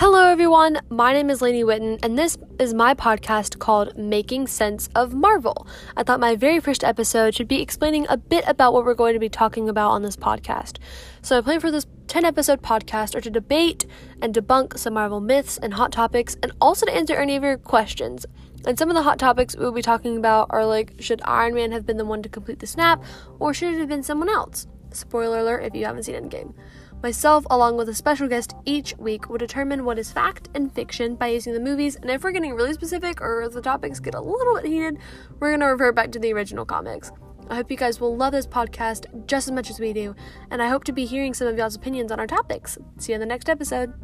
Hello, everyone. My name is Lainey Witten, and this is my podcast called Making Sense of Marvel. I thought my very first episode should be explaining a bit about what we're going to be talking about on this podcast. So, I plan for this 10 episode podcast are to debate and debunk some Marvel myths and hot topics, and also to answer any of your questions. And some of the hot topics we'll be talking about are like should Iron Man have been the one to complete the snap, or should it have been someone else? Spoiler alert if you haven't seen Endgame. Myself, along with a special guest each week, will determine what is fact and fiction by using the movies, and if we're getting really specific or the topics get a little bit heated, we're going to revert back to the original comics. I hope you guys will love this podcast just as much as we do, and I hope to be hearing some of y'all's opinions on our topics. See you in the next episode.